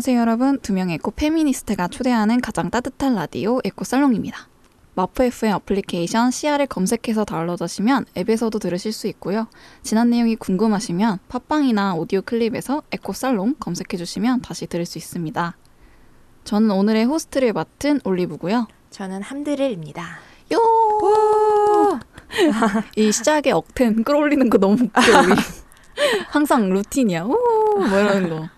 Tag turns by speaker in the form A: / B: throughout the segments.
A: 안녕하세요 여러분. 두 명의 에코 페미니스트가 초대하는 가장 따뜻한 라디오 에코살롱입니다. 마포 FM 어플리케이션 CR을 검색해서 다운로드하시면 앱에서도 들으실 수 있고요. 지난 내용이 궁금하시면 팟빵이나 오디오 클립에서 에코살롱 검색해주시면 다시 들을 수 있습니다. 저는 오늘의 호스트를 맡은 올리브고요.
B: 저는 함드릴입니다.
A: 요! 이시작에 억텐 끌어올리는 거 너무 웃겨. 항상 루틴이야. 오! 뭐이러 거.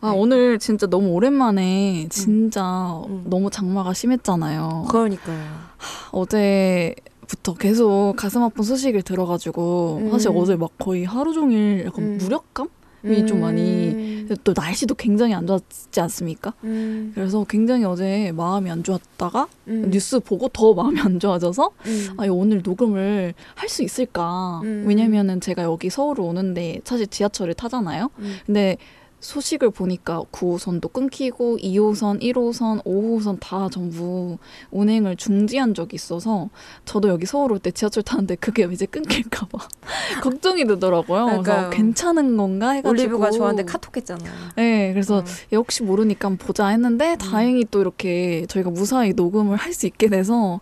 A: 아, 네. 오늘 진짜 너무 오랜만에 음. 진짜 음. 너무 장마가 심했잖아요.
B: 그러니까요. 하,
A: 어제부터 계속 가슴 아픈 소식을 들어가지고 음. 사실 어제 막 거의 하루 종일 약간 음. 무력감? 이좀 많이 음. 또 날씨도 굉장히 안 좋았지 않습니까? 음. 그래서 굉장히 어제 마음이 안 좋았다가 음. 뉴스 보고 더 마음이 안 좋아져서 음. 아 오늘 녹음을 할 수 있을까? 왜냐면은 제가 여기 서울을 오는데 사실 지하철을 타잖아요. 근데 소식을 보니까 9호선도 끊기고 2호선, 1호선, 5호선 다 전부 운행을 중지한 적이 있어서 저도 여기 서울 올 때 지하철 타는데 그게 이제 끊길까 봐 걱정이 되더라고요. 그러니까 괜찮은 건가 해가지고
B: 올리브가 저한테 카톡했잖아요.
A: 네, 그래서 어. 음. 역시 모르니까 보자 했는데 음. 다행히 또 이렇게 저희가 무사히 녹음을 할 수 있게 돼서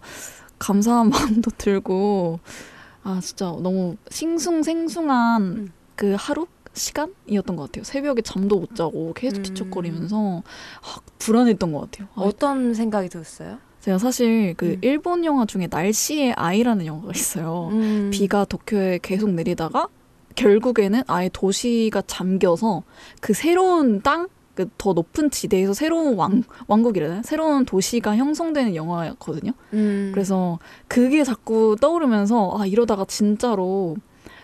A: 감사한 마음도 들고 아 진짜 너무 싱숭생숭한 음. 그 하루 시간이었던 것 같아요. 새벽에 잠도 못 자고 계속 음. 뒤척거리면서 아, 불안했던 것 같아요. 아,
B: 어떤 생각이 들었어요?
A: 제가 사실 그 음. 일본 영화 중에 날씨의 아이라는 영화가 있어요. 음. 비가 도쿄에 계속 내리다가 결국에는 아예 도시가 잠겨서 그 새로운 땅, 그 더 높은 지대에서 새로운 왕, 왕국이라나 새로운 도시가 형성되는 영화거든요. 음. 그래서 그게 자꾸 떠오르면서 아 이러다가 진짜로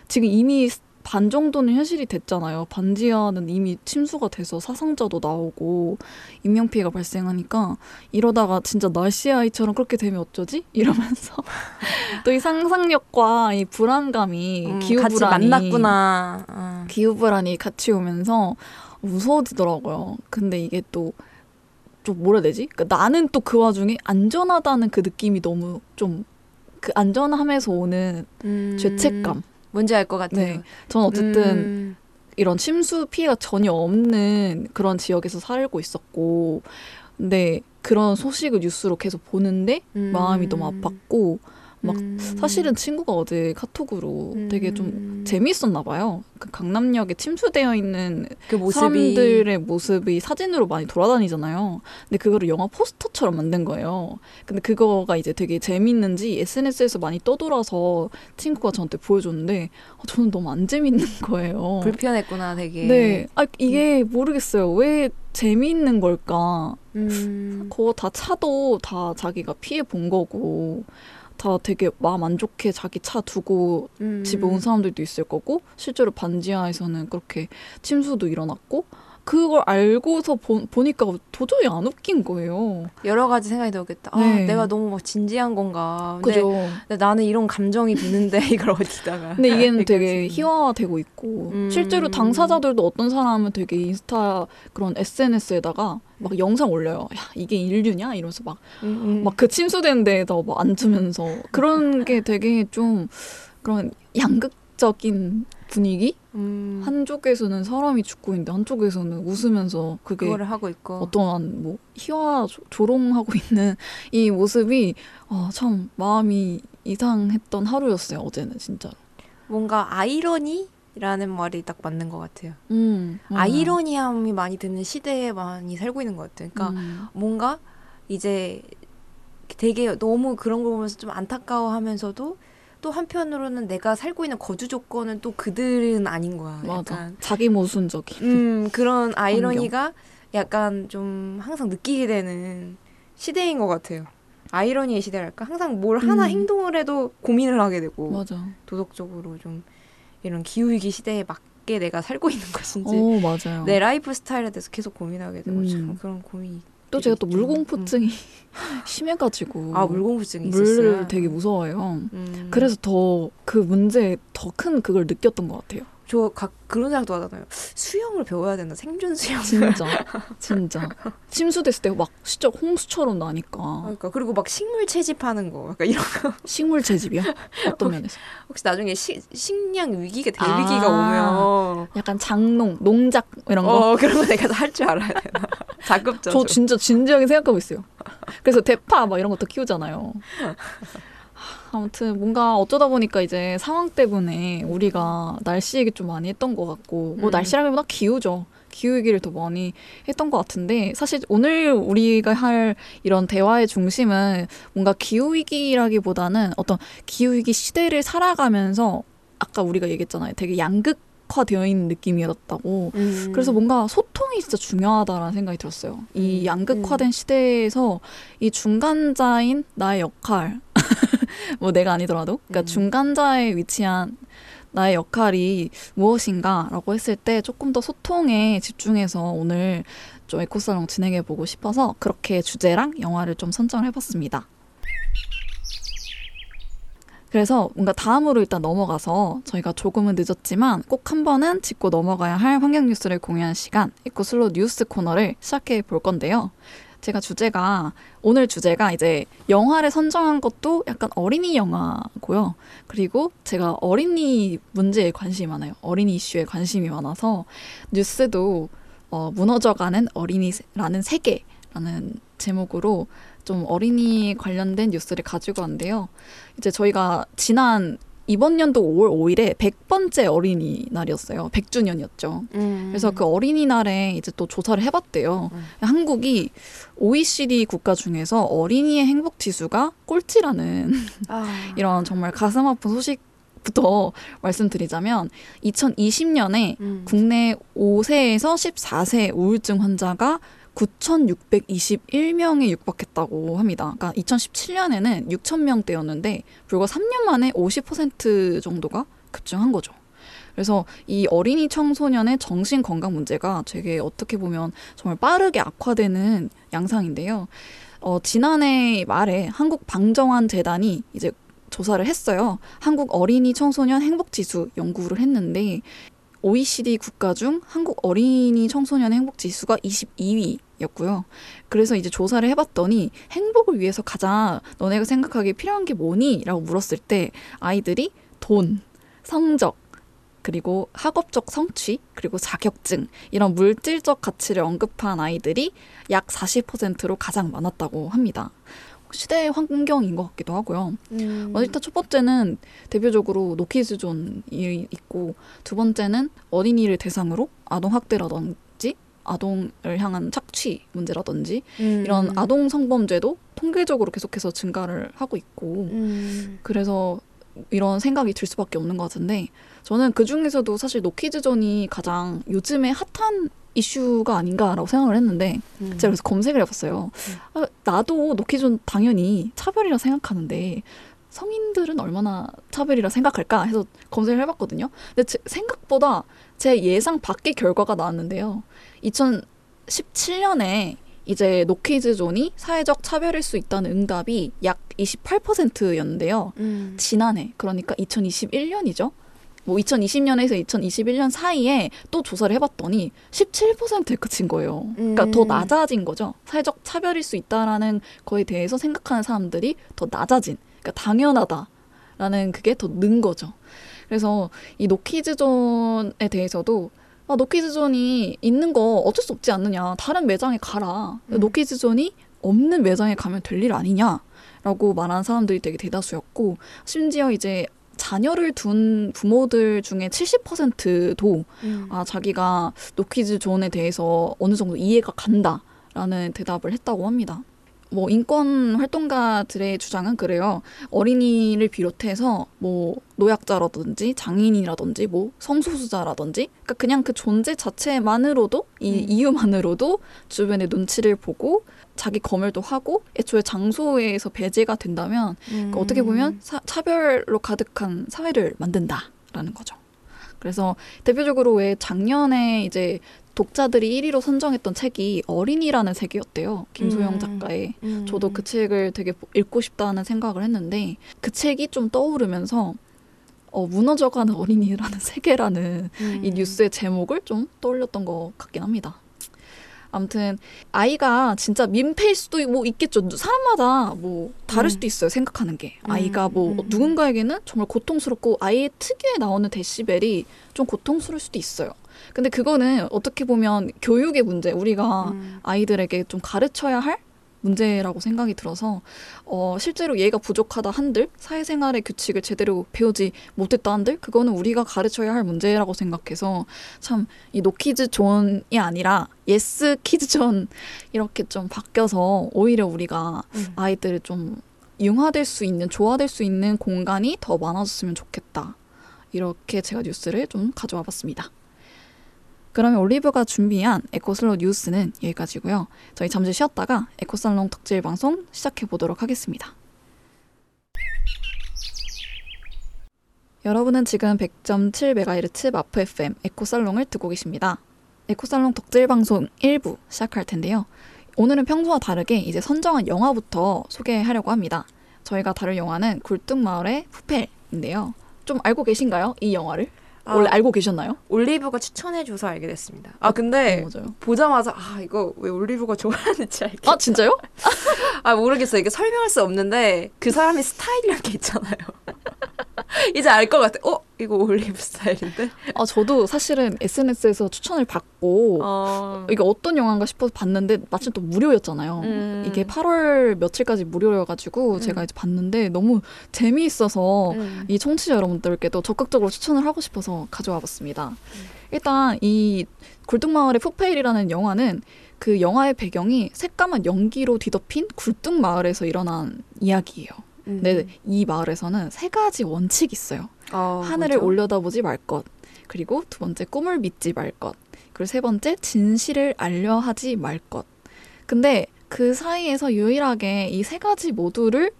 A: 지금 이미 반 정도는 현실이 됐잖아요. 반지하는 이미 침수가 돼서 사상자도 나오고 인명 피해가 발생하니까 이러다가 진짜 날씨 아이처럼 그렇게 되면 어쩌지? 이러면서 또 이 상상력과 이 불안감이 음, 기후 같이 불안이
B: 만났구나. 음. 아. 기후 불안이
A: 같이 오면서 무서워지더라고요. 근데 이게 또 좀 뭐라 해야 되지? 그러니까 나는 또 그 와중에 안전하다는 그 느낌이 너무 좀 그 안전함에서 오는 음. 죄책감
B: 뭔지 알 것 같아요.
A: 네. 저는 어쨌든 음. 이런 침수 피해가 전혀 없는 그런 지역에서 살고 있었고, 근데 네, 그런 소식을 뉴스로 계속 보는데 음. 마음이 너무 아팠고 막 음. 사실은 친구가 어제 카톡으로 음. 되게 좀 재미있었나 봐요. 그 강남역에 침수되어 있는 그 모습이. 사람들의 모습이 사진으로 많이 돌아다니잖아요. 근데 그거를 영화 포스터처럼 만든 거예요. 근데 그거가 이제 되게 재미는지 SNS에서 많이 떠돌아서 친구가 저한테 보여줬는데 아, 저는 너무 안 재밌는 거예요.
B: 불편했구나, 되게.
A: 네. 아, 이게 모르겠어요. 왜 재미있는 걸까? 음. 그거 다 차도 다 자기가 피해 본 거고 다 되게 마음 안 좋게 자기 차 두고 음. 집에 온 음. 사람들도 있을 거고 실제로 반지하에서는 그렇게 침수도 일어났고 그걸 알고서 보, 보니까 도저히 안 웃긴 거예요.
B: 여러 가지 생각이 들겠다 아, 네. 내가 너무 막 진지한 건가. 근데, 근데 나는 이런 감정이 드는데 이걸 어디다가.
A: 근데 이게 되게 음. 희화화되고 있고 음. 실제로 당사자들도 어떤 사람은 되게 인스타 그런 SNS에다가 막 음. 영상 올려요. 야, 이게 인류냐? 이러면서 막, 음, 막그 침수된 데에다 막 뭐 앉으면서. 그런 게 되게 좀 그런 양극적인 분위기? 음. 한쪽에서는 사람이 죽고 있는데 한쪽에서는 웃으면서 그게 그거를 하고 있고 어떠한 뭐 희화 조롱하고 있는 이 모습이 아, 참 마음이 이상했던 하루였어요 어제는 진짜.
B: 뭔가 아이러니? 라는 말이 딱 맞는 것 같아요. 음, 아이러니함이 많이 드는 시대에 많이 살고 있는 것 같아요. 그러니까 음. 뭔가 이제 되게 너무 그런 걸 보면서 좀 안타까워하면서도 또 한편으로는 내가 살고 있는 거주 조건은 또 그들은 아닌 거야.
A: 맞아. 자기 모순적인.
B: 음 그런 아이러니가 환경. 약간 좀 항상 느끼게 되는 시대인 것 같아요. 아이러니의 시대랄까 항상 뭘 하나 음. 행동을 해도 고민을 하게 되고
A: 맞아.
B: 도덕적으로 좀 이런 기후 위기 시대에 맞게 내가 살고 있는 것인지
A: 오,
B: 내 라이프 스타일에 대해서 계속 고민하게 되고 음. 참 그런 고민이
A: 또 제가 또 물공포증이 심해가지고
B: 아 물공포증이 물을
A: 되게 무서워요. 음. 그래서 더 그 문제 더 큰 그걸 느꼈던 것 같아요.
B: 저각 그런 생각도 하잖아요. 수영을 배워야 된다. 생존 수영.
A: 진짜. 진짜. 침수됐을 때 막 진짜 홍수처럼 나니까.
B: 그러니까 그리고 막 식물 채집하는 거. 약간 그러니까 이런 거.
A: 식물 채집이요? 어떤 면에서?
B: 혹시 나중에 시, 식량 위기가 대위기가 아, 오면
A: 약간 장농, 농작 이런 거.
B: 어, 그런 거 내가 할 줄 알아야 되나. 작업자.
A: 저 진짜 진지하게 생각하고 있어요. 그래서 대파 막 이런 것도 키우잖아요. 아무튼 뭔가 어쩌다 보니까 이제 상황 때문에 우리가 날씨 얘기 좀 많이 했던 것 같고 뭐 음. 날씨라기보다 기후죠. 기후 얘기를 더 많이 했던 것 같은데 사실 오늘 우리가 할 이런 대화의 중심은 뭔가 기후 위기라기보다는 어떤 기후 위기 시대를 살아가면서 아까 우리가 얘기했잖아요. 되게 양극 되어 있는 느낌이었다고. 음. 그래서 뭔가 소통이 진짜 중요하다라는 생각이 들었어요. 이 음. 양극화된 음. 시대에서 이 중간자인 나의 역할, 뭐 내가 아니더라도 그러니까 음. 중간자에 위치한 나의 역할이 무엇인가라고 했을 때 조금 더 소통에 집중해서 오늘 좀에코살랑 진행해 보고 싶어서 그렇게 주제랑 영화를 좀선정 해봤습니다. 그래서 뭔가 다음으로 일단 넘어가서 저희가 조금은 늦었지만 꼭 한 번은 짚고 넘어가야 할 환경 뉴스를 공유한 시간 에코슬로 뉴스 코너를 시작해 볼 건데요. 제가 주제가 오늘 주제가 이제 영화를 선정한 것도 약간 어린이 영화고요. 그리고 제가 어린이 문제에 관심이 많아요. 어린이 이슈에 관심이 많아서 뉴스도 어, 무너져가는 어린이라는 세계라는 제목으로 좀 어린이 관련된 뉴스를 가지고 왔는데요. 이제 저희가 지난 이번 년도 5월 5일에 100번째 어린이날이었어요. 100주년이었죠. 음. 그래서 그 어린이날에 이제 또 조사를 해봤대요. 음. 한국이 OECD 국가 중에서 어린이의 행복 지수가 꼴찌라는 아. 이런 정말 가슴 아픈 소식 부터 말씀드리자면 2020년에 음. 국내 5세에서 14세 우울증 환자가 9,621명에 육박했다고 합니다. 그러니까 2017년에는 6,000명대였는데 불과 3년 만에 50% 정도가 급증한 거죠. 그래서 이 어린이 청소년의 정신 건강 문제가 되게 어떻게 보면 정말 빠르게 악화되는 양상인데요. 어, 지난해 말에 한국 방정환 재단이 이제 조사를 했어요. 한국 어린이 청소년 행복 지수 연구를 했는데 OECD 국가 중 한국 어린이 청소년 의 행복 지수가 22위였고요. 그래서 이제 조사를 해봤더니 행복을 위해서 가장 너네가 생각하기에 필요한 게 뭐니? 라고 물었을 때 아이들이 돈, 성적, 그리고 학업적 성취, 그리고 자격증, 이런 물질적 가치를 언급한 아이들이 약 40%로 가장 많았다고 합니다. 시대의 환경인 것 같기도 하고요. 음. 어, 일단 첫 번째는 대표적으로 노키즈 존이 있고 두 번째는 어린이를 대상으로 아동 학대라든지 아동을 향한 착취 문제라든지 음. 이런 아동 성범죄도 통계적으로 계속해서 증가를 하고 있고 음. 그래서 이런 생각이 들 수밖에 없는 것 같은데 저는 그 중에서도 사실 노키즈존이 가장 요즘에 핫한 이슈가 아닌가라고 생각을 했는데 음. 제가 그래서 검색을 해봤어요. 음. 아, 나도 노키존 당연히 차별이라 생각하는데 성인들은 얼마나 차별이라 생각할까 해서 검색을 해봤거든요. 근데 제, 생각보다 제 예상 밖의 결과가 나왔는데요. 2017년에 이제 노키즈존이 사회적 차별일 수 있다는 응답이 약 28%였는데요. 음. 지난해, 그러니까 2021년이죠. 뭐 2020년에서 2021년 사이에 또 조사를 해봤더니 17%에 그친 거예요. 그러니까 음. 더 낮아진 거죠. 사회적 차별일 수 있다라는 거에 대해서 생각하는 사람들이 더 낮아진, 그러니까 당연하다라는 그게 더 는 거죠. 그래서 이 노키즈존에 대해서도 아, 노키즈존이 있는 거 어쩔 수 없지 않느냐. 다른 매장에 가라. 음. 노키즈존이 없는 매장에 가면 될 일 아니냐. 라고 말한 사람들이 되게 대다수였고, 심지어 이제 자녀를 둔 부모들 중에 70%도 음. 아 자기가 노키즈 존에 대해서 어느 정도 이해가 간다라는 대답을 했다고 합니다. 뭐 인권 활동가들의 주장은 그래요. 어린이를 비롯해서 뭐 노약자라든지 장인이라든지 뭐 성소수자라든지 그러니까 그냥 그 존재 자체만으로도 이 음. 이유만으로도 주변의 눈치를 보고 자기 검열도 하고 애초에 장소에서 배제가 된다면 음. 그러니까 어떻게 음. 보면 사, 차별로 가득한 사회를 만든다라는 거죠. 그래서 대표적으로 왜 작년에 이제 독자들이 1위로 선정했던 책이 어린이라는 책이었대요. 김소영 음. 작가의. 음. 저도 그 책을 되게 읽고 싶다는 생각을 했는데 그 책이 좀 떠오르면서 어, 무너져가는 어린이라는 세계라는 음. 이 뉴스의 제목을 좀 떠올렸던 것 같긴 합니다. 아무튼 아이가 진짜 민폐일 수도 뭐 있겠죠. 사람마다 뭐 다를 음. 수도 있어요. 생각하는 게 음. 아이가 뭐 음. 누군가에게는 정말 고통스럽고 아이의 특유에 나오는 데시벨이 좀 고통스러울 수도 있어요. 근데 그거는 어떻게 보면 교육의 문제, 우리가 음. 아이들에게 좀 가르쳐야 할 문제라고 생각이 들어서 어, 실제로 예가 부족하다 한들 사회생활의 규칙을 제대로 배우지 못했다 한들 그거는 우리가 가르쳐야 할 문제라고 생각해서 참 이 노키즈 존이 아니라 예스 키즈 존 이렇게 좀 바뀌어서 오히려 우리가 음. 아이들을 좀 융화될 수 있는 조화될 수 있는 공간이 더 많아졌으면 좋겠다 이렇게 제가 뉴스를 좀 가져와 봤습니다. 그러면 올리브가 준비한 에코슬롯 뉴스는 여기까지고요. 저희 잠시 쉬었다가 에코살롱 특집 방송 시작해 보도록 하겠습니다. 여러분은 지금 100.7MHz 마프 FM 에코살롱을 듣고 계십니다. 에코살롱 덕질 방송 1부 시작할 텐데요. 오늘은 평소와 다르게 이제 선정한 영화부터 소개하려고 합니다. 저희가 다룰 영화는 굴뚝마을의 푸펠인데요. 좀 알고 계신가요? 이 영화를? 아. 원래 알고 계셨나요?
B: 올리브가 추천해줘서 알게 됐습니다. 아 어, 근데 어, 보자마자 아 이거 왜 올리브가 좋아하는지 알겠다.
A: 아 진짜요?
B: 아 모르겠어요. 이게 설명할 수 없는데 그 사람의 스타일이란 게 있잖아요. 이제 알 것 같아. 어, 이거 올리브 스타일인데?
A: 아, 저도 사실은 SNS에서 추천을 받고 어... 이게 어떤 영화인가 싶어서 봤는데 마침 또 무료였잖아요. 음... 이게 8월 며칠까지 무료여가지고 음... 제가 이제 봤는데 너무 재미있어서 음... 이 청취자 여러분들께도 적극적으로 추천을 하고 싶어서 가져와봤습니다. 음. 일단 이 굴뚝마을의 푸페일이라는 영화는 그 영화의 배경이 새까만 연기로 뒤덮인 굴뚝마을에서 일어난 이야기예요. 음. 근데 이 마을에서는 세 가지 원칙이 있어요. 아, 하늘을 맞아? 올려다보지 말 것. 그리고 두 번째 꿈을 믿지 말 것. 그리고 세 번째 진실을 알려 하지 말 것. 근데 그 사이에서 유일하게 이 세 가지 모두를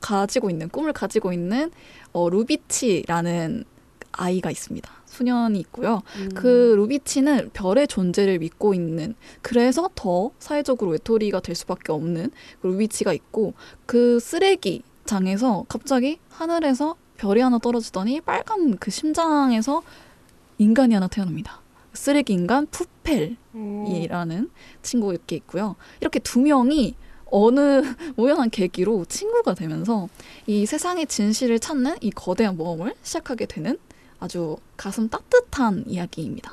A: 가지고 있는 꿈을 가지고 있는 어, 루비치라는 아이가 있습니다. 소년이 있고요. 음. 그 루비치는 별의 존재를 믿고 있는 그래서 더 사회적으로 외톨이가 될 수밖에 없는 그 루비치가 있고 그 쓰레기 장에서 갑자기 하늘에서 별이 하나 떨어지더니 빨간 그 심장에서 인간이 하나 태어납니다. 쓰레기 인간 푸펠이라는 음. 친구 이렇게 있고요. 이렇게 두 명이 어느 우연한 계기로 친구가 되면서 이 세상의 진실을 찾는 이 거대한 모험을 시작하게 되는 아주 가슴 따뜻한 이야기입니다.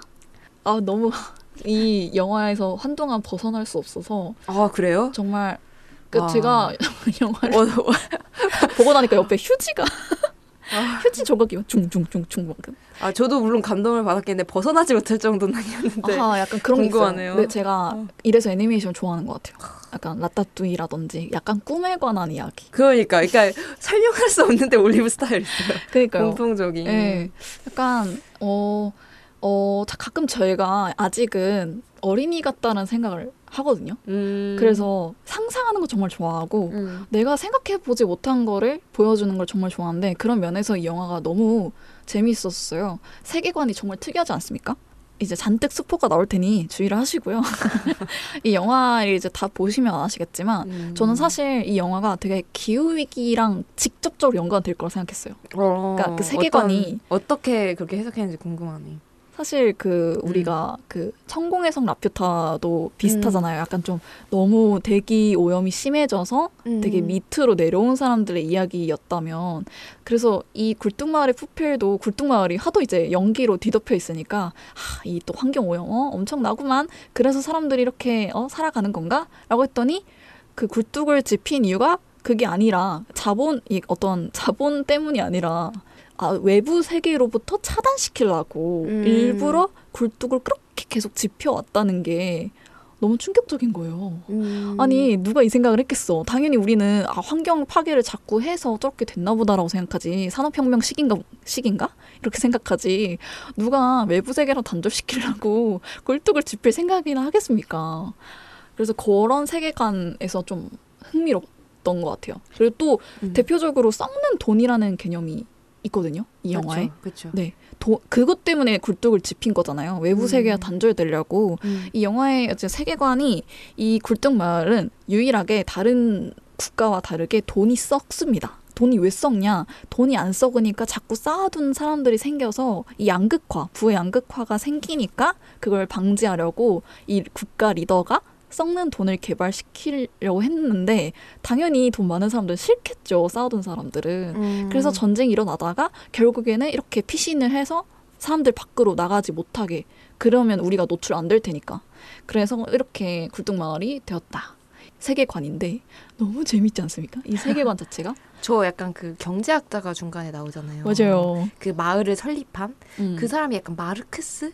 A: 아 너무 이 영화에서 한동안 벗어날 수 없어서
B: 아 그래요?
A: 정말 그 와. 제가 영화를 어, 어. 보고 나니까 옆에 휴지가 아. 휴지 조각이
B: 중중중중 막. 아 저도 물론 감동을 받았겠는데 벗어나지 못할 정도는 아니었는데.
A: 아 약간 그런 궁금하네요. 네 제가 어. 이래서 애니메이션 좋아하는 것 같아요. 약간 라따뚜이라든지 약간 꿈에 관한 이야기.
B: 그러니까 그러니까 설명할 수 없는데 올리브 스타일 있어요. 그러니까 공통적인. 네,
A: 약간 어. 어, 가끔 저희가 아직은 어린이 같다는 생각을 하거든요. 음. 그래서 상상하는 거 정말 좋아하고 음. 내가 생각해 보지 못한 거를 보여주는 걸 정말 좋아하는데 그런 면에서 이 영화가 너무 재미있었어요. 세계관이 정말 특이하지 않습니까? 이제 잔뜩 스포가 나올 테니 주의를 하시고요. 이 영화를 이제 다 보시면 아시겠지만 음. 저는 사실 이 영화가 되게 기후 위기랑 직접적으로 연관될 거라 생각했어요. 어, 그러니까 그 세계관이
B: 어떤, 어떻게 그렇게 해석했는지 궁금하네.
A: 사실 그 네. 우리가 그 음. 그천공의성 라퓨타도 비슷하잖아요. 음. 약간 좀 너무 대기 오염이 심해져서 음. 되게 밑으로 내려온 사람들의 이야기였다면 그래서 이 굴뚝마을의 푸필도 굴뚝마을이 하도 이제 연기로 뒤덮여 있으니까 하, 이 또 환경 오염 어, 엄청 나구만. 그래서 사람들이 이렇게 어, 살아가는 건가?라고 했더니 그 굴뚝을 짚힌 이유가 그게 아니라 자본이 어떤 자본 때문이 아니라 아, 외부 세계로부터 차단시키려고 음. 일부러 굴뚝을 그렇게 계속 지펴왔다는게 너무 충격적인 거예요. 음. 아니 누가 이 생각을 했겠어? 당연히 우리는 아, 환경 파괴를 자꾸 해서 저렇게 됐나보다라고 생각하지 산업혁명 시기인가 시기인가 이렇게 생각하지 누가 외부 세계랑 단절시키려고 굴뚝을 짚을 생각이나 하겠습니까? 그래서 그런 세계관에서 좀 흥미롭던 것 같아요. 그리고 또 음. 대표적으로 썩는 돈이라는 개념이 있거든요. 이 영화에. 그쵸. 네. 도, 그것 때문에 굴뚝을 짚힌 거잖아요. 외부 음. 세계와 단절되려고 음. 이 영화의 이제 세계관이 이 굴뚝 마을은 유일하게 다른 국가와 다르게 돈이 썩습니다. 돈이 왜 썩냐? 돈이 안 썩으니까 자꾸 쌓아둔 사람들이 생겨서 이 양극화, 부 양극화가 생기니까 그걸 방지하려고 이 국가 리더가 썩는 돈을 개발시키려고 했는데 당연히 돈 많은 사람들 싫겠죠 싸우던 사람들은 음. 그래서 전쟁이 일어나다가 결국에는 이렇게 피신을 해서 사람들 밖으로 나가지 못하게 그러면 우리가 노출 안 될 테니까 그래서 이렇게 굴뚝마을이 되었다 세계관인데 너무 재밌지 않습니까? 이 세계관 자체가
B: 저 약간 그 경제학자가 중간에 나오잖아요.
A: 맞아요.
B: 그 마을을 설립한 음. 그 사람이 약간 마르크스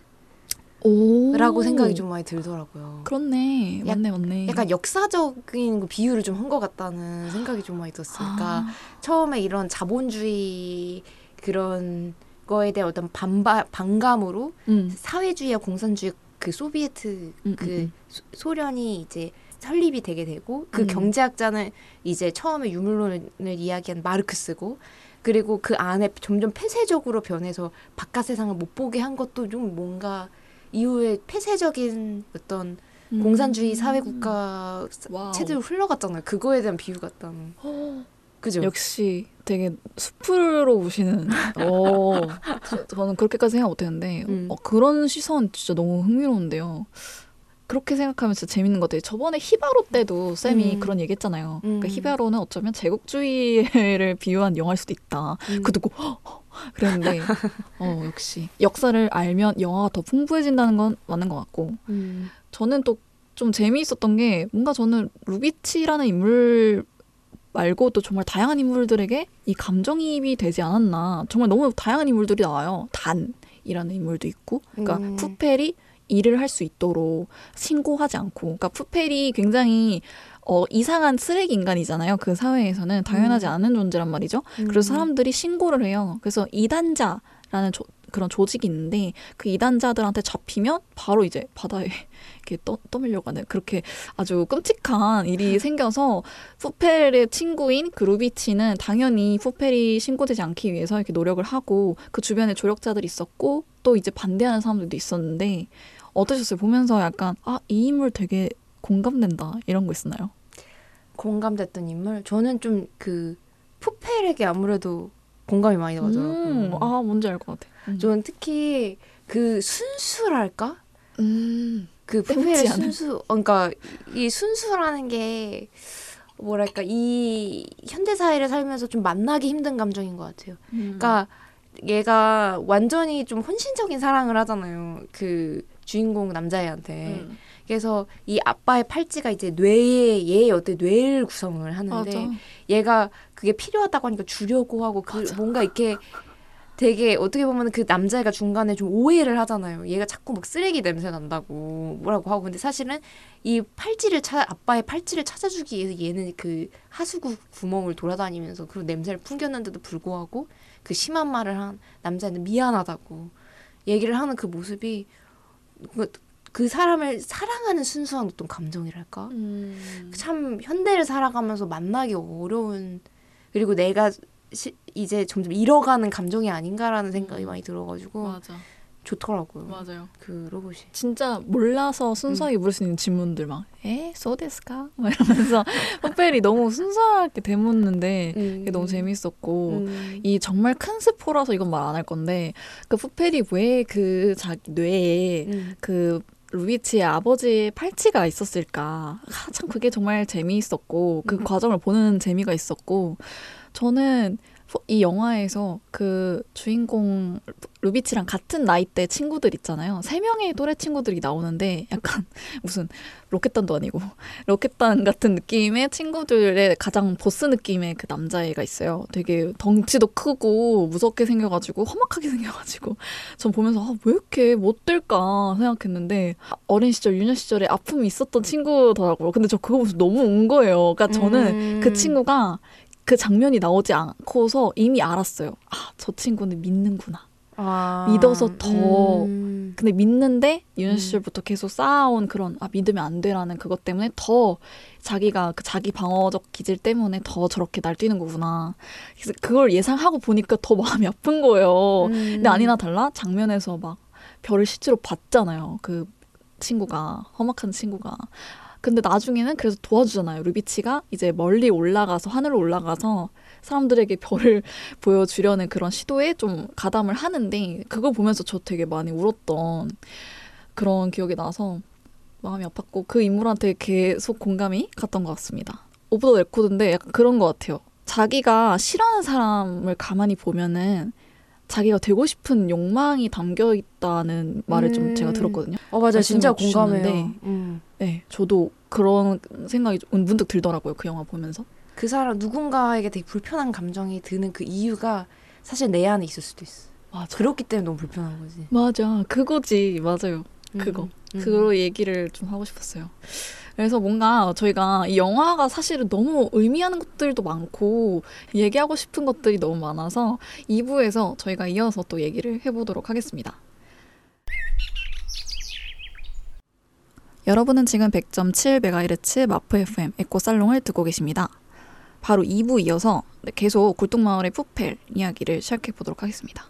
B: 라고 생각이 좀 많이 들더라고요.
A: 그렇네. 맞네, 맞네.
B: 약간 역사적인 그 비유를 좀 한 것 같다는 생각이 좀 많이 들었어니까 아. 처음에 이런 자본주의 그런 거에 대한 어떤 반바, 반감으로 음. 사회주의와 공산주의 그 소비에트 음, 그 음. 음. 소, 소련이 이제 설립이 되게 되고 그 음. 경제학자는 이제 처음에 유물론을 이야기한 마르크스고 그리고 그 안에 점점 폐쇄적으로 변해서 바깥 세상을 못 보게 한 것도 좀 뭔가 이후에 폐쇄적인 어떤 음. 공산주의 사회 국가 음. 체제로 흘러갔잖아요. 그거에 대한 비유 같다는. 어. 그죠?
A: 역시 되게 수프로 보시는. 어, 저, 는 그렇게까지 생각 못했는데 음. 어, 그런 시선 진짜 너무 흥미로운데요. 그렇게 생각하면 진짜 재밌는 것 같아요. 저번에 히바로 때도 쌤이 음. 그런 얘기했잖아요. 그러니까 음. 그러니까 히바로는 어쩌면 제국주의를 비유한 영화일 수도 있다. 그 듣고 허, 허, 그랬는데 어, 역시 역사를 알면 영화가 더 풍부해진다는 건 맞는 것 같고 음. 저는 또 좀 재미있었던 게 뭔가 저는 루비치라는 인물 말고또 정말 다양한 인물들에게 이 감정이입이 되지 않았나 정말 너무 다양한 인물들이 나와요 단이라는 인물도 있고 그러니까 음. 푸펠이 일을 할 수 있도록 신고하지 않고 그러니까 푸펠이 굉장히 어, 이상한 쓰레기 인간이잖아요. 그 사회에서는 당연하지 음. 않은 존재란 말이죠. 음. 그래서 사람들이 신고를 해요. 그래서 이단자라는 조, 그런 조직이 있는데 그 이단자들한테 잡히면 바로 이제 바다에 이렇게 떠, 떠밀려가는 그렇게 아주 끔찍한 일이 생겨서 푸펠의 친구인 그 루비치는 당연히 푸펠이 신고되지 않기 위해서 이렇게 노력을 하고 그 주변에 조력자들이 있었고 또 이제 반대하는 사람들도 있었는데 어떠셨어요? 보면서 약간 아, 이 인물 되게 공감된다 이런 거 있었나요?
B: 공감됐던 인물 저는 좀 그 푸펠에게 아무래도 공감이 많이 가더라고요. 음, 아
A: 뭔지 알 것 같아.
B: 음. 저는 특히 그 순수랄까? 음, 그 푸펠의 순수, 어, 그러니까 이 순수라는 게 뭐랄까 이 현대 사회를 살면서 좀 만나기 힘든 감정인 것 같아요. 음. 그러니까 얘가 완전히 좀혼신적인 사랑을 하잖아요. 그 주인공 남자애한테. 음. 그래서 이 아빠의 팔찌가 이제 뇌에 얘의 어떤 뇌를 구성을 하는데 맞아. 얘가 그게 필요하다고 하니까 주려고 하고 그 뭔가 이렇게 되게 어떻게 보면 그 남자애가 중간에 좀 오해를 하잖아요. 얘가 자꾸 막 쓰레기 냄새 난다고 뭐라고 하고 근데 사실은 이 팔찌를 찾 아빠의 팔찌를 찾아주기 위해서 얘는 그 하수구 구멍을 돌아다니면서 그런 냄새를 풍겼는데도 불구하고 그 심한 말을 한 남자애는 미안하다고 얘기를 하는 그 모습이 그그 사람을 사랑하는 순수한 어떤 감정이랄까? 음. 참 현대를 살아가면서 만나기 어려운 그리고 내가 시, 이제 점점 잃어가는 감정이 아닌가라는 생각이 음. 많이 들어가지고 맞아. 좋더라고요.
A: 맞아요.
B: 그 로봇이
A: 진짜 몰라서 순수하게 음. 물을 수 있는 질문들 막 에? 소데스까? 막 이러면서 호펠이 너무 순수하게 대묻는데 음. 그게 너무 음. 재밌었고 음. 이 정말 큰 스포라서 이건 말 안 할 건데 그 호펠이 왜그 자기 뇌에 음. 그 루이치의 아버지 의 팔찌가 있었을까. 아, 참 그게 정말 재미있었고 그 음. 과정을 보는 재미가 있었고 저는 이 영화에서 그 주인공 루비치랑 같은 나이대 친구들 있잖아요. 세 명의 또래 친구들이 나오는데 약간 무슨 로켓단도 아니고 로켓단 같은 느낌의 친구들의 가장 보스 느낌의 그 남자애가 있어요. 되게 덩치도 크고 무섭게 생겨가지고 험악하게 생겨가지고 전 보면서 아, 왜 이렇게 못될까 생각했는데 어린 시절 유년 시절에 아픔이 있었던 친구더라고요. 근데 저 그거 보면서 너무 운 거예요. 그러니까 저는 그 음. 그 친구가 그 장면이 나오지 않고서 이미 알았어요. 아, 저 친구는 믿는구나. 아, 믿어서 더 음. 근데 믿는데 유년 음. 부터 계속 쌓아온 그런 아 믿으면 안 돼라는 그것 때문에 더 자기가 그 자기 방어적 기질 때문에 더 저렇게 날뛰는 거구나 그래서 그걸 예상하고 보니까 더 마음이 아픈 거예요 음. 근데 아니나 달라 장면에서 막 별을 실제로 봤잖아요 그 친구가 험악한 친구가 근데 나중에는 그래서 도와주잖아요. 루비치가 이제 멀리 올라가서 하늘로 올라가서 사람들에게 별을 보여주려는 그런 시도에 좀 가담을 하는데 그거 보면서 저 되게 많이 울었던 그런 기억이 나서 마음이 아팠고 그 인물한테 계속 공감이 갔던 것 같습니다. 오브 더 레코드인데 약간 그런 것 같아요. 자기가 싫어하는 사람을 가만히 보면은 자기가 되고 싶은 욕망이 담겨 있다는 말을 음. 좀 제가 음. 들었거든요. 어
B: 맞아 진짜 공감해요. 음.
A: 네, 저도 그런 생각이 문득 들더라고요 그 영화 보면서.
B: 그 사람 누군가에게 되게 불편한 감정이 드는 그 이유가 사실 내 안에 있을 수도 있어. 맞아. 그렇기 때문에 너무 불편한 거지.
A: 맞아, 그거지, 맞아요. 음. 그거 음. 그 얘기를 좀 하고 싶었어요. 그래서 뭔가 저희가 이 영화가 사실은 너무 의미하는 것들도 많고 얘기하고 싶은 것들이 너무 많아서 2부에서 저희가 이어서 또 얘기를 해보도록 하겠습니다. 여러분은 지금 100.7MHz 마프 FM 에코살롱을 듣고 계십니다. 바로 2부 이어서 네, 계속 굴뚝마을의 푸펠 이야기를 시작해 보도록 하겠습니다.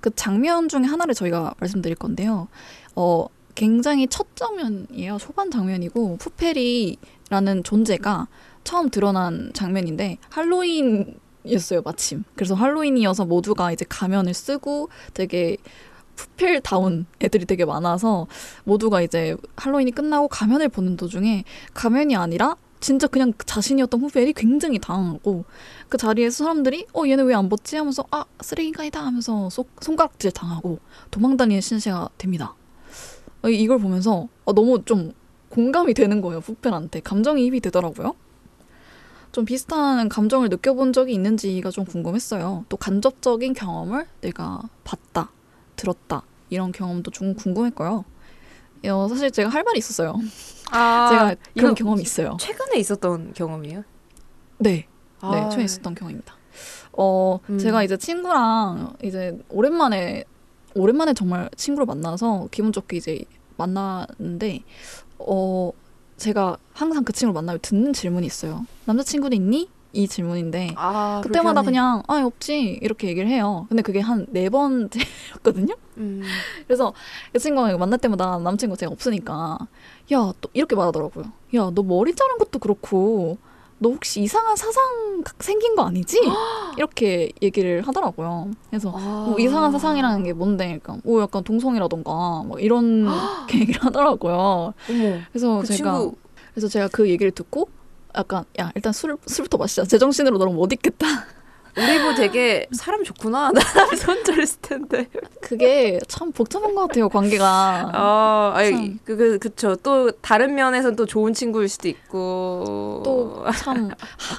A: 그 장면 중에 하나를 저희가 말씀드릴 건데요. 어, 굉장히 첫 장면이에요. 초반 장면이고 푸페리라는 존재가 처음 드러난 장면인데 할로윈이었어요 마침. 그래서 할로윈이어서 모두가 이제 가면을 쓰고 되게 푸펠다운 애들이 되게 많아서 모두가 이제 할로윈이 끝나고 가면을 보는 도중에 가면이 아니라 진짜 그냥 자신이었던 푸펠이 굉장히 당하고그 자리에서 사람들이 어 얘는 왜안 벗지 하면서 아 쓰레기가이다 하면서 손가락질 당하고 도망다니는 신세가 됩니다. 어, 이걸 보면서 어, 너무 좀 공감이 되는 거예요. 부펜한테 감정이입이 되더라고요. 좀 비슷한 감정을 느껴본 적이 있는지가 좀 궁금했어요. 또 간접적인 경험을 내가 봤다, 들었다 이런 경험도 좀 궁금했고요. 어, 사실 제가 할 말이 있었어요. 아, 제가 이런 경험이 있어요.
B: 최근에 있었던 경험이에요?
A: 네, 아, 네 최근에 있었던 경험입니다. 어, 음. 제가 이제 친구랑 이제 오랜만에 오랜만에 정말 친구를 만나서 기분 좋게 이제 만나는데 어 제가 항상 그 친구를 만나면 듣는 질문이 있어요. 남자친구는 있니? 이 질문인데 아, 그때마다 그냥 아 없지 이렇게 얘기를 해요. 근데 그게 한 네 번째였거든요. 음. 그래서 그 친구랑 만날 때마다 남친과 제가 없으니까 야또 이렇게 말하더라고요. 야너 머리 자른 것도 그렇고 너 혹시 이상한 사상 생긴 거 아니지? 이렇게 얘기를 하더라고요. 그래서 아. 뭐 이상한 사상이라는 게 뭔데? 그러니까 오 약간 동성이라던가 뭐 이런 얘기를 하더라고요. 어머, 그래서 그 제가 친구. 그래서 제가 그 얘기를 듣고 약간 야 일단 술 술부터 마시자. 제정신으로 너랑 못 있겠다.
B: 우리브 되게 사람 좋구나. 나랑 손절했을 텐데.
A: 그게 참 복잡한 것 같아요, 관계가.
B: 어, 아니, 그, 그, 그쵸. 또 다른 면에서는 또 좋은 친구일 수도 있고.
A: 또 참.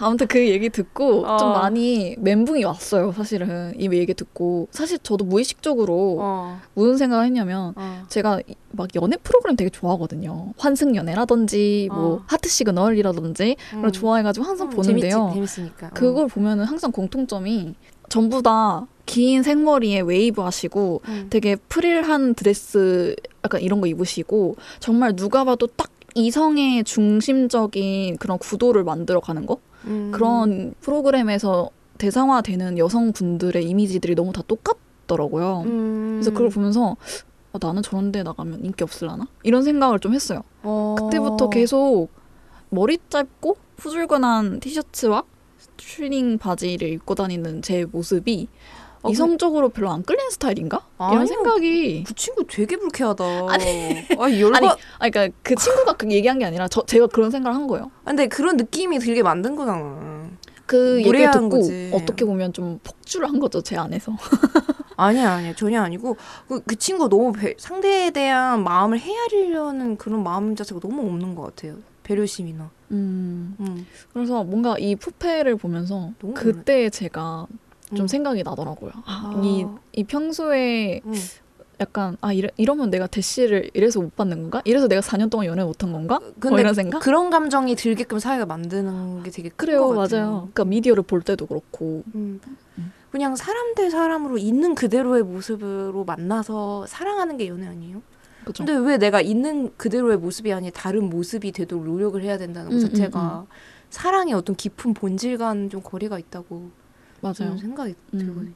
A: 아무튼 그 얘기 듣고 어. 좀 많이 멘붕이 왔어요, 사실은. 이 얘기 듣고. 사실 저도 무의식적으로 어. 무슨 생각을 했냐면, 어. 제가 막 연애 프로그램 되게 좋아하거든요. 환승연애라든지, 뭐, 어. 하트 시그널이라든지, 음. 그런 좋아해가지고 항상 음, 보는데요. 재밌지, 재밌으니까. 어. 그걸 보면은 항상 공통 공통점이 전부 다 긴 생머리에 웨이브 하시고 음. 되게 프릴한 드레스 약간 이런 거 입으시고 정말 누가 봐도 딱 이성의 중심적인 그런 구도를 만들어가는 거 음. 그런 프로그램에서 대상화되는 여성분들의 이미지들이 너무 다 똑같더라고요. 음. 그래서 그걸 보면서 아, 나는 저런데 나가면 인기 없을라나 이런 생각을 좀 했어요. 어. 그때부터 계속 머리 짧고 후줄근한 티셔츠와 튜닝 바지를 입고 다니는 제 모습이 아, 이성적으로 별로 안 끌리는 스타일인가? 아니요. 이런 생각이
B: 그 친구 되게 불쾌하다.
A: 아니, 아, 아니 열받. 아니, 그러니까 그 친구가 그 얘기한 게 아니라 저 제가 그런 생각을 한 거예요.
B: 아, 근데 그런 느낌이 들게 만든 거잖아.
A: 그 얘기를 듣고 거지. 어떻게 보면 좀 폭주를 한 거죠 제 안에서.
B: 아니야 아니야 전혀 아니고 그, 그친구 너무 배, 상대에 대한 마음을 헤아리려는 그런 마음 자체가 너무 없는 것 같아요. 배려심이 나. 음. 음.
A: 그래서 뭔가 이 푸페를 보면서 그때 제가 좀 음. 생각이 나더라고요. 아, 아. 이, 이 평소에 음. 약간 아 이래, 이러면 내가 대시를 이래서 못 받는 건가? 이래서 내가 4년 동안 연애 못한 건가? 뭐 근데 뭐 이런 생각?
B: 그런 감정이 들게끔 사회가 만드는 게 되게
A: 그래요, 맞아요. 같아요. 그러니까 미디어를 볼 때도 그렇고 음.
B: 음. 그냥 사람 대 사람으로 있는 그대로의 모습으로 만나서 사랑하는 게 연애 아니에요? 그쵸. 근데 왜 내가 있는 그대로의 모습이 아닌 다른 모습이 되도록 노력을 해야 된다는 것 음, 자체가 음, 음, 사랑의 어떤 깊은 본질과는 좀 거리가 있다고 맞아요. 생각이 음. 들거든요.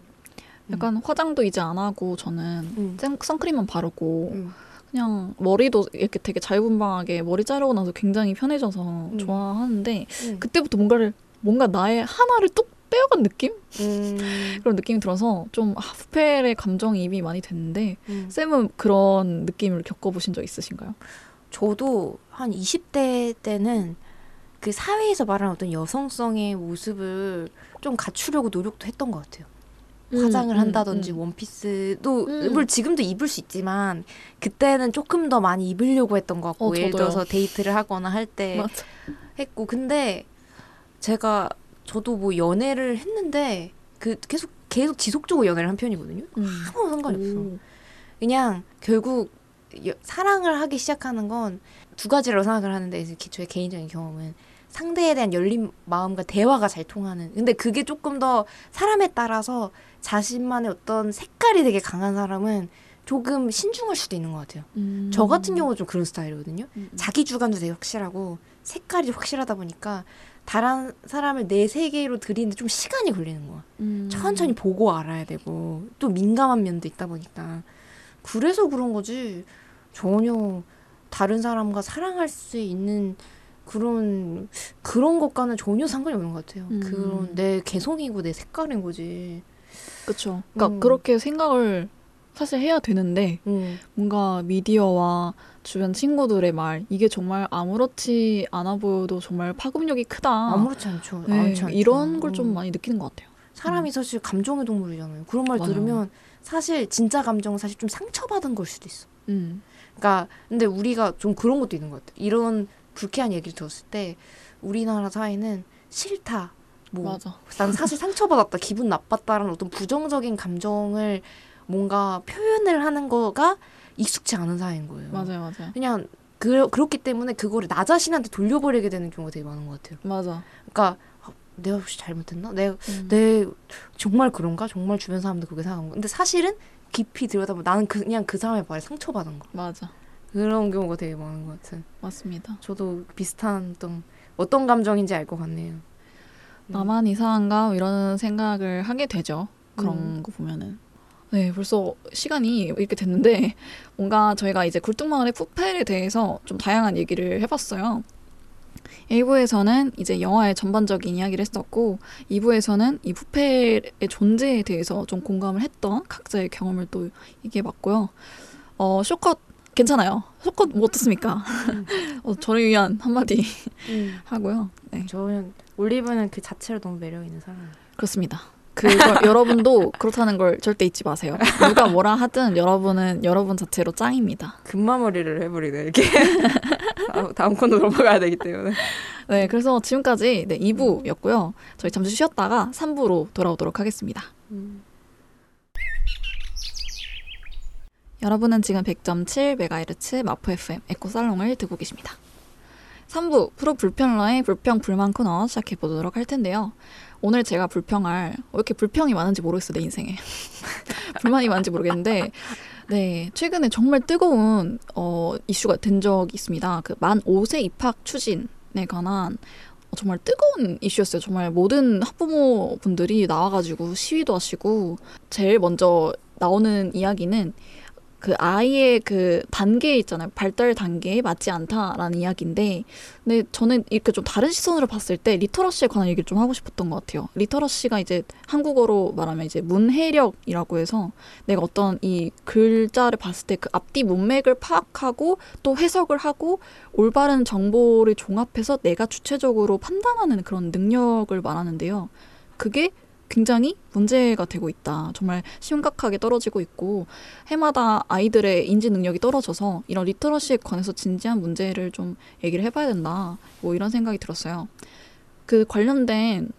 A: 약간 화장도 이제 안 하고 저는 선크림만 바르고 그냥 머리도 이렇게 되게 자유분방하게 머리 자르고 나서 굉장히 편해져서 음. 좋아하는데 음. 그때부터 뭔가를 뭔가 나의 하나를 뚝 빼어간 느낌? 음. 그런 느낌이 들어서 좀하프펠의 아, 감정이입이 많이 됐는데 음. 쌤은 그런 느낌을 겪어보신 적 있으신가요?
B: 저도 한 20대 때는 그 사회에서 말하는 어떤 여성성의 모습을 좀 갖추려고 노력도 했던 것 같아요. 음, 화장을 음, 한다든지 음, 원피스도 음. 지금도 입을 수 있지만 그때는 조금 더 많이 입으려고 했던 것 같고 어, 예를 들어서 데이트를 하거나 할 때 했고 근데 제가 저도 뭐 연애를 했는데 그 계속 계속 지속적으로 연애를 한 편이거든요. 음. 아무 상관이 없어. 그냥 결국 여, 사랑을 하기 시작하는 건 두 가지로 생각을 하는데 이제 저의 개인적인 경험은 상대에 대한 열린 마음과 대화가 잘 통하는. 근데 그게 조금 더 사람에 따라서 자신만의 어떤 색깔이 되게 강한 사람은 조금 신중할 수도 있는 것 같아요. 음. 저 같은 경우 좀 그런 스타일이거든요. 음. 자기 주관도 되게 확실하고 색깔이 확실하다 보니까 다른 사람을 내 세계로 들이는데 좀 시간이 걸리는 거야. 음. 천천히 보고 알아야 되고 또 민감한 면도 있다 보니까 그래서 그런 거지 전혀 다른 사람과 사랑할 수 있는 그런 그런 것과는 전혀 상관이 없는 것 같아요. 음. 그런 내 개성이고 내 색깔인
A: 거지. 그렇죠. 그러니까 음. 그렇게 생각을 사실 해야 되는데 음. 뭔가 미디어와 주변 친구들의 말 이게 정말 아무렇지 않아 보여도 정말 파급력이 크다.
B: 아무렇지 않죠.
A: 네, 아무렇지 않죠. 이런 걸좀 음. 많이 느끼는 것 같아요.
B: 사람이 음. 사실 감정의 동물이잖아요. 그런 말 맞아요. 들으면 사실 진짜 감정은 사실 좀 상처받은 걸 수도 있어. 음. 그러니까 근데 우리가 좀 그런 것도 있는 것 같아. 이런 불쾌한 얘기를 들었을 때 우리나라 사회는 싫다. 뭐, 맞아. 난 사실 상처받았다, 기분 나빴다라는 어떤 부정적인 감정을 뭔가 표현을 하는 거가 익숙치 않은 사이인 거예요.
A: 맞아요, 맞아요.
B: 그냥 그, 그렇기 때문에 그거를 나 자신한테 돌려버리게 되는 경우가 되게 많은 것 같아요.
A: 맞아.
B: 그러니까 아, 내가 혹시 잘못했나? 내, 음. 내 정말 그런가? 정말 주변 사람들 그게 생각한 거. 근데 사실은 깊이 들여다보면 나는 그냥 그 사람의 말에 상처받은 거.
A: 맞아.
B: 그런 경우가 되게 많은 것같아
A: 맞습니다.
B: 저도 비슷한 어떤 어떤 감정인지 알 것 같네요.
A: 나만 이상한가 이런 생각을 하게 되죠. 그런 음. 거 보면은. 네, 벌써 시간이 이렇게 됐는데 뭔가 저희가 이제 굴뚝마을의 푸펠에 대해서 좀 다양한 얘기를 해봤어요. 1부에서는 이제 영화의 전반적인 이야기를 했었고 2부에서는 이 푸펠의 존재에 대해서 좀 공감을 했던 각자의 경험을 또 얘기해 봤고요. 어, 쇼컷 괜찮아요. 쇼컷 뭐 어떻습니까? 음. 어, 저를 위한 한마디 음. 하고요. 네.
B: 저는 올리브는 그 자체로 너무 매력 있는 사람.
A: 그렇습니다. 그걸 여러분도 그렇다는 걸 절대 잊지 마세요. 누가 뭐라 하든 여러분은 여러분 자체로 짱입니다.
B: 금마머리를 해버리네 이렇게 다음, 다음 코너 넘어가야 되기 때문에.
A: 네, 그래서 지금까지 네, 2부였고요. 음. 저희 잠시 쉬었다가 3부로 돌아오도록 하겠습니다. 음. 여러분은 지금 100.7MHz 마포 FM 에코살롱을 듣고 계십니다. 3부 프로 불편러의 불평 불만 코너 시작해 보도록 할 텐데요. 오늘 제가 불평할 왜 어, 이렇게 불평이 많은지 모르겠어 내 인생에 불만이 많은지 모르겠는데 네 최근에 정말 뜨거운 어, 이슈가 된 적이 있습니다. 그 만 5세 입학 추진에 관한 어, 정말 뜨거운 이슈였어요. 정말 모든 학부모 분들이 나와가지고 시위도 하시고 제일 먼저 나오는 이야기는 그 아이의 그 단계 있잖아요. 발달 단계에 맞지 않다라는 이야기인데, 근데 저는 이렇게 좀 다른 시선으로 봤을 때 리터러시에 관한 얘기를 좀 하고 싶었던 것 같아요. 리터러시가 이제 한국어로 말하면 이제 문해력이라고 해서 내가 어떤 이 글자를 봤을 때 그 앞뒤 문맥을 파악하고 또 해석을 하고 올바른 정보를 종합해서 내가 주체적으로 판단하는 그런 능력을 말하는데요. 그게 굉장히 문제가 되고 있다. 정말 심각하게 떨어지고 있고 해마다 아이들의 인지 능력이 떨어져서 이런 리터러시에 관해서 진지한 문제를 좀 얘기를 해봐야 된다. 뭐 이런 생각이 들었어요. 그 관련된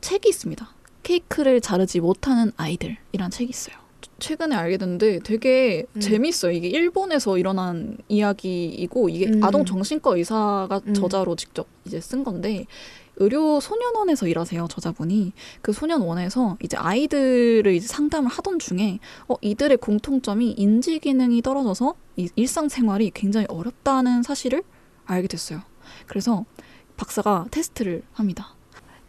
A: 책이 있습니다. 케이크를 자르지 못하는 아이들이란 책이 있어요. 최근에 알게 됐는데 되게 음. 재밌어요. 이게 일본에서 일어난 이야기이고 이게 음. 아동 정신과 의사가 음. 저자로 직접 이제 쓴 건데 의료 소년원에서 일하세요 저자분이 그 소년원에서 이제 아이들을 이제 상담을 하던 중에 어 이들의 공통점이 인지 기능이 떨어져서 일상생활이 굉장히 어렵다는 사실을 알게 됐어요. 그래서 박사가 테스트를 합니다.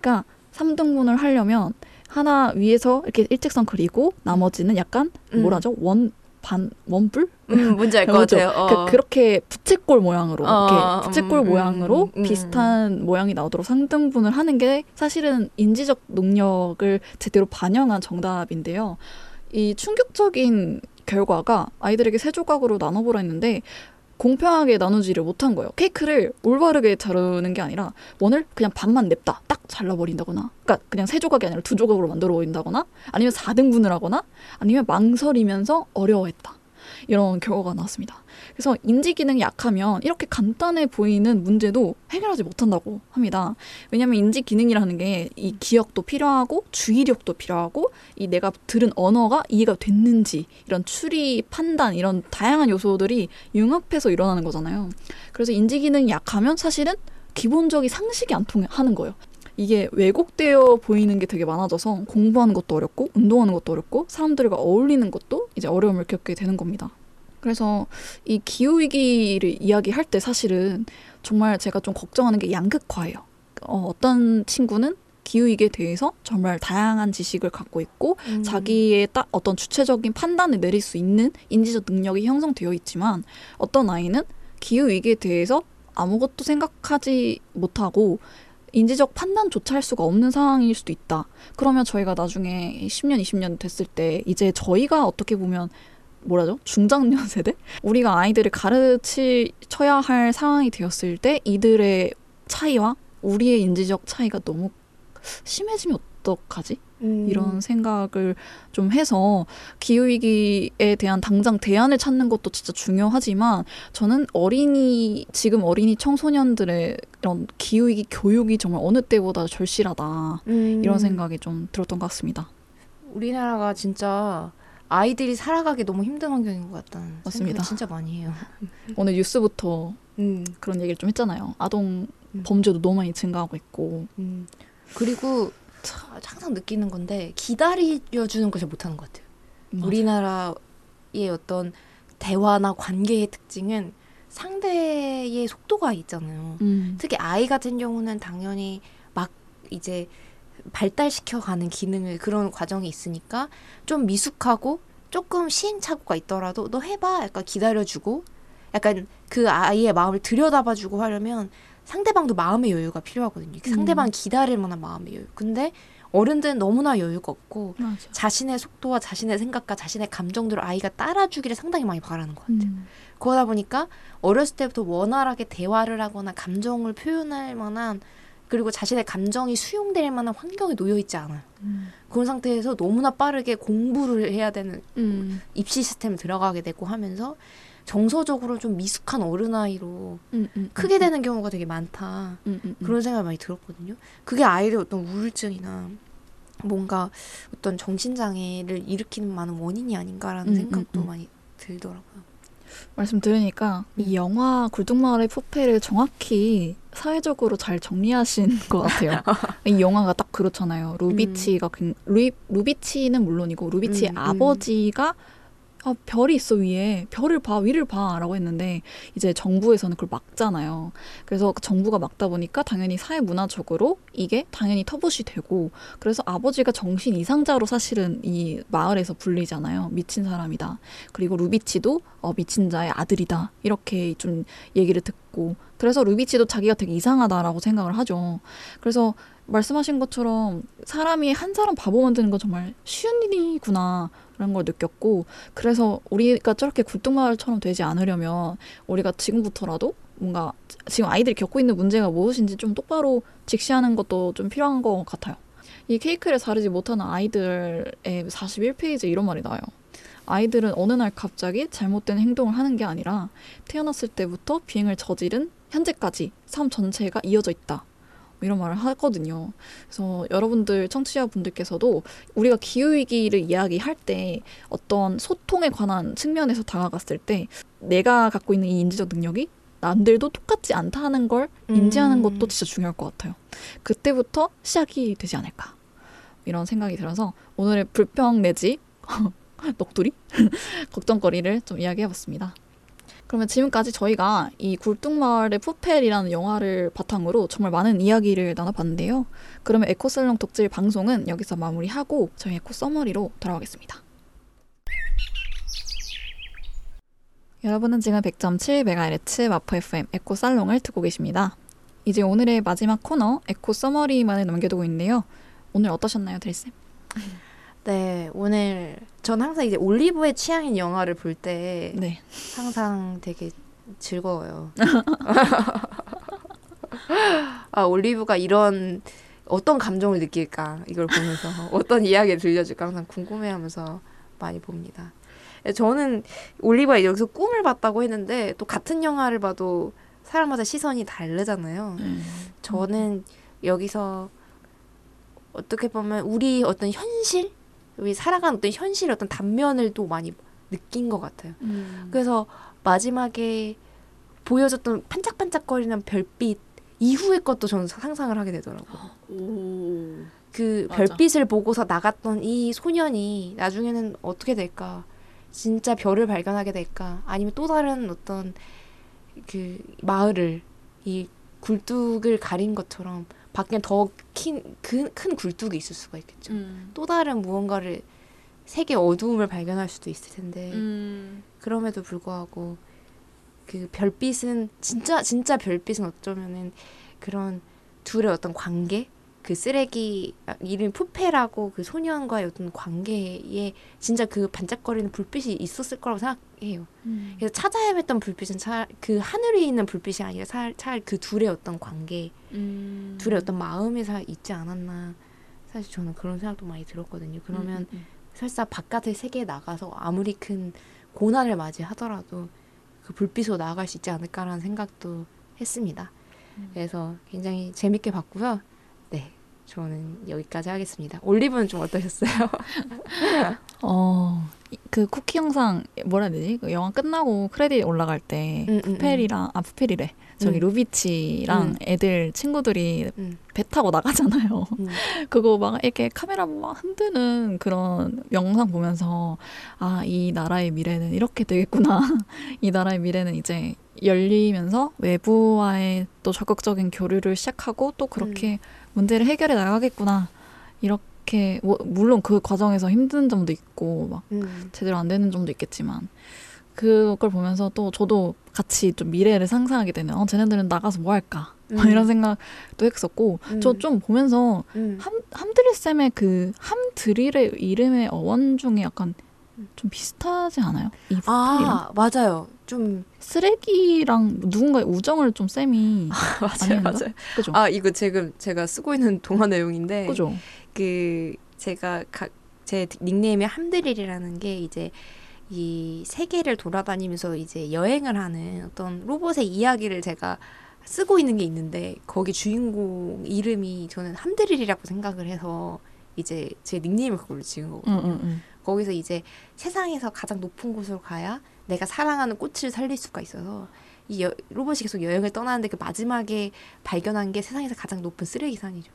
A: 그러니까 3등분을 하려면 하나 위에서 이렇게 일직선 그리고 나머지는 약간 음. 뭐라죠? 원반 원뿔?
B: 음, 뭔지 알것 그렇죠. 같아요.
A: 그 어. 그, 렇게 부채꼴 모양으로 어, 이렇게 음, 부채꼴 음, 모양으로 음, 비슷한 모양이 나오도록 상등분을 하는 게 사실은 인지적 능력을 제대로 반영한 정답인데요. 이 충격적인 결과가 아이들에게 세 조각으로 나눠보라 했는데 공평하게 나누지를 못한 거예요. 케이크를 올바르게 자르는 게 아니라 원을 그냥 반만 냅다 딱 잘라버린다거나 그러니까 그냥 세 조각이 아니라 두 조각으로 만들어 버린다거나 아니면 4등분을 하거나 아니면 망설이면서 어려워했다. 이런 결과가 나왔습니다. 그래서 인지 기능이 약하면 이렇게 간단해 보이는 문제도 해결하지 못한다고 합니다. 왜냐하면 인지 기능이라는 게 이 기억도 필요하고 주의력도 필요하고 이 내가 들은 언어가 이해가 됐는지 이런 추리 판단 이런 다양한 요소들이 융합해서 일어나는 거잖아요. 그래서 인지 기능이 약하면 사실은 기본적인 상식이 안 통하는 거예요. 이게 왜곡되어 보이는 게 되게 많아져서 공부하는 것도 어렵고 운동하는 것도 어렵고 사람들과 어울리는 것도 이제 어려움을 겪게 되는 겁니다. 그래서 이 기후 위기를 이야기할 때 사실은 정말 제가 좀 걱정하는 게 양극화예요. 어, 어떤 친구는 기후위기에 대해서 정말 다양한 지식을 갖고 있고 음. 자기의 따, 어떤 주체적인 판단을 내릴 수 있는 인지적 능력이 형성되어 있지만 어떤 아이는 기후위기에 대해서 아무것도 생각하지 못하고 인지적 판단조차 할 수가 없는 상황일 수도 있다. 그러면 저희가 나중에 10년, 20년 됐을 때 이제 저희가 어떻게 보면 뭐라죠? 중장년 세대? 우리가 아이들을 가르치쳐야 할 상황이 되었을 때 이들의 차이와 우리의 인지적 차이가 너무 심해지면 어떡하지? 음. 이런 생각을 좀 해서 기후위기에 대한 당장 대안을 찾는 것도 진짜 중요하지만 저는 어린이, 지금 어린이 청소년들의 이런 기후위기 교육이 정말 어느 때보다 절실하다. 음. 이런 생각이 좀 들었던 것 같습니다.
B: 우리나라가 진짜 아이들이 살아가기 너무 힘든 환경인 것 같다는 맞습니다. 진짜 많이 해요.
A: 오늘 뉴스부터 음. 그런 얘기를 좀 했잖아요. 아동 음. 범죄도 너무 많이 증가하고 있고.
B: 음. 그리고 항상 느끼는 건데 기다려주는 것을 못하는 것 같아요. 맞아요. 우리나라의 어떤 대화나 관계의 특징은 상대의 속도가 있잖아요. 음. 특히 아이 같은 경우는 당연히 막 이제 발달시켜가는 기능을 그런 과정이 있으니까 좀 미숙하고 조금 시행착오가 있더라도 너 해봐 약간 기다려주고 약간 그 아이의 마음을 들여다봐주고 하려면 상대방도 마음의 여유가 필요하거든요. 음. 상대방 기다릴 만한 마음의 여유. 근데 어른들은 너무나 여유가 없고 맞아. 자신의 속도와 자신의 생각과 자신의 감정들을 아이가 따라주기를 상당히 많이 바라는 것 같아요. 음. 그러다 보니까 어렸을 때부터 원활하게 대화를 하거나 감정을 표현할 만한 그리고 자신의 감정이 수용될 만한 환경에 놓여 있지 않아요. 음. 그런 상태에서 너무나 빠르게 공부를 해야 되는 음. 입시 시스템에 들어가게 되고 하면서 정서적으로 좀 미숙한 어른 아이로 음, 음, 음, 크게 음. 되는 경우가 되게 많다. 그런 생각이 많이 들었거든요. 그게 아이의 어떤 우울증이나 뭔가 어떤 정신장애를 일으키는 많은 원인이 아닌가라는 생각도 많이 들더라고요.
A: 말씀 들으니까 이 영화 굴뚝마을의 포페를 정확히 사회적으로 잘 정리하신 것 같아요. 이 영화가 딱 그렇잖아요. 루비치가 음. 그, 루이, 루비치는 물론이고 루비치의 음, 음. 아버지가 음. 아, 별이 있어 위에 별을 봐 위를 봐라고 했는데 이제 정부에서는 그걸 막잖아요. 그래서 그 정부가 막다 보니까 당연히 사회 문화적으로 이게 당연히 터부시 되고 그래서 아버지가 정신 이상자로 사실은 이 마을에서 불리잖아요. 미친 사람이다. 그리고 루비치도 어, 미친 자의 아들이다. 이렇게 좀 얘기를 듣고 그래서 루비치도 자기가 되게 이상하다라고 생각을 하죠. 그래서 말씀하신 것처럼 사람이 한 사람 바보 만드는 건 정말 쉬운 일이구나 그런 걸 느꼈고 그래서 우리가 저렇게 굴뚝마을처럼 되지 않으려면 우리가 지금부터라도 뭔가 지금 아이들이 겪고 있는 문제가 무엇인지 좀 똑바로 직시하는 것도 좀 필요한 것 같아요. 이 케이크를 자르지 못하는 아이들의 41페이지 에 이런 말이 나와요. 아이들은 어느 날 갑자기 잘못된 행동을 하는 게 아니라 태어났을 때부터 비행을 저지른 현재까지 삶 전체가 이어져 있다. 이런 말을 하거든요. 그래서 여러분들 청취자분들께서도 우리가 기후위기를 이야기할 때 어떤 소통에 관한 측면에서 다가갔을 때 내가 갖고 있는 이 인지적 능력이 남들도 똑같지 않다는 걸 인지하는 음. 것도 진짜 중요할 것 같아요. 그때부터 시작이 되지 않을까. 이런 생각이 들어서 오늘의 불평 내지, 넋두리? 걱정거리를 좀 이야기해봤습니다. 그러면 지금까지 저희가 이 굴뚝마을의 푸펠이라는 영화를 바탕으로 정말 많은 이야기를 나눠봤는데요. 그러면 에코살롱 독질 방송은 여기서 마무리하고 저희 에코 서머리로 돌아가겠습니다. 여러분은 지금 100.7MHz 마포 FM 에코 살롱을 듣고 계십니다. 이제 오늘의 마지막 코너 에코 서머리만을 남겨두고 있는데요. 오늘 어떠셨나요, 드리쌤?
B: 네, 오늘 전 항상 이제 올리브의 취향인 영화를 볼때 네. 항상 되게 즐거워요. 아, 올리브가 이런 어떤 감정을 느낄까 이걸 보면서 어떤 이야기를 들려줄까 항상 궁금해하면서 많이 봅니다. 예, 저는 올리브가 여기서 꿈을 봤다고 했는데 또 같은 영화를 봐도 사람마다 시선이 다르잖아요. 음. 저는 여기서 어떻게 보면 우리 어떤 현실 우리 살아가는 어떤 현실의 어떤 단면을 또 많이 느낀 것 같아요. 음. 그래서 마지막에 보여줬던 반짝반짝거리는 별빛 이후의 것도 저는 상상을 하게 되더라고요. 그 맞아. 별빛을 보고서 나갔던 이 소년이 나중에는 어떻게 될까? 진짜 별을 발견하게 될까? 아니면 또 다른 어떤 그 마을을 이 굴뚝을 가린 것처럼 밖엔 더큰큰 큰 굴뚝이 있을 수가 있겠죠. 음. 또 다른 무언가를 세계 어두움을 발견할 수도 있을 텐데 음. 그럼에도 불구하고 그 별빛은 진짜 진짜 별빛은 어쩌면은 그런 둘의 어떤 관계 그 쓰레기 아, 이름 이 푸페라고 그 소년과의 어떤 관계에 진짜 그 반짝거리는 불빛이 있었을 거라고 생각해요. 음. 그래서 찾아 야했던 불빛은 차, 그하늘이 있는 불빛이 아니라 차, 그 둘의 어떤 관계, 음. 둘의 어떤 마음에서 있지 않았나. 사실 저는 그런 생각도 많이 들었거든요. 그러면 음, 음, 음, 설사 바깥의 세계에 나가서 아무리 큰 고난을 맞이하더라도 그 불빛으로 나아갈 수 있지 않을까라는 생각도 했습니다. 음. 그래서 굉장히 재밌게 봤고요. 저는 여기까지 하겠습니다. 올리브는 좀 어떠셨어요?
A: 어, 그 쿠키 영상 뭐라 해야 되지? 그 영화 끝나고 크레딧 올라갈 때 푸펠이랑 음, 음, 음. 아 푸펠이래 저기 음. 루비치랑 음. 애들 친구들이 배 타고 나가잖아요. 그거 막 이렇게 카메라 막 흔드는 그런 영상 보면서 아 이 나라의 미래는 이렇게 되겠구나. 이 나라의 미래는 이제 열리면서 외부와의 또 적극적인 교류를 시작하고 또 그렇게 음. 문제를 해결해 나가겠구나 이렇게 뭐, 물론 그 과정에서 힘든 점도 있고 막 음. 제대로 안 되는 점도 있겠지만 그걸 보면서 또 저도 같이 좀 미래를 상상하게 되는 어 쟤네들은 나가서 뭐 할까 음. 이런 생각도 했었고 저좀 음. 보면서 음. 함 함드릴 쌤의 그 함드릴의 이름의 어원 중에 약간 좀 비슷하지 않아요? 이 아,
B: 맞아요. 좀
A: 쓰레기랑 누군가의 우정을 좀 쌤이
B: 아, 맞아요, 맞아요. 그죠? 아, 이거 지금 제가 쓰고 있는 동화 내용인데 그죠? 그 제가 가, 제 닉네임이 함드릴이라는 게 이제 이 세계를 돌아다니면서 이제 여행을 하는 어떤 로봇의 이야기를 제가 쓰고 있는 게 있는데 거기 주인공 이름이 저는 함드릴이라고 생각을 해서 이제 제 닉네임을 그걸로 지은 거거든요. 음, 음, 음. 거기서 이제 세상에서 가장 높은 곳으로 가야 내가 사랑하는 꽃을 살릴 수가 있어서 이 여, 로봇이 계속 여행을 떠나는데 그 마지막에 발견한 게 세상에서 가장 높은 쓰레기산이죠.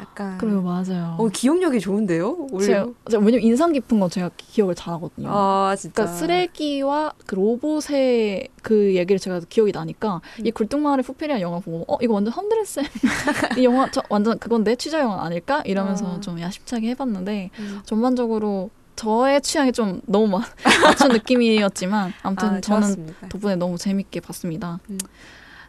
B: 약간
A: 그래요 맞아요.
B: 어 기억력이 좋은데요? 제가,
A: 제가, 왜냐면 인상 깊은 건 제가 기억을 잘하거든요.
B: 아 진짜.
A: 그러니까 쓰레기와 그 로봇의 그 얘기를 제가 기억이 나니까 음. 이 굴뚝마을의 푸페리아 영화 보고 어 이거 완전 헌드레쌤 이 영화 저 완전 그건 내 취재 영화 아닐까 이러면서 아. 좀 야심차게 해봤는데 음. 전반적으로 저의 취향이 좀 너무 막 맞춘 느낌이었지만 아무튼 아, 저는 덕분에 너무 재밌게 봤습니다. 음.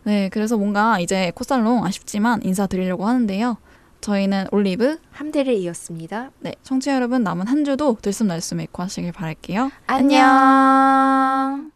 A: 네, 그래서 뭔가 이제 코살롱 아쉽지만 인사드리려고 하는데요. 저희는 올리브
B: 함대를 이었습니다.
A: 네, 청취자 여러분 남은 한 주도 들숨날숨 에고 하시길 바랄게요. 안녕. 안녕.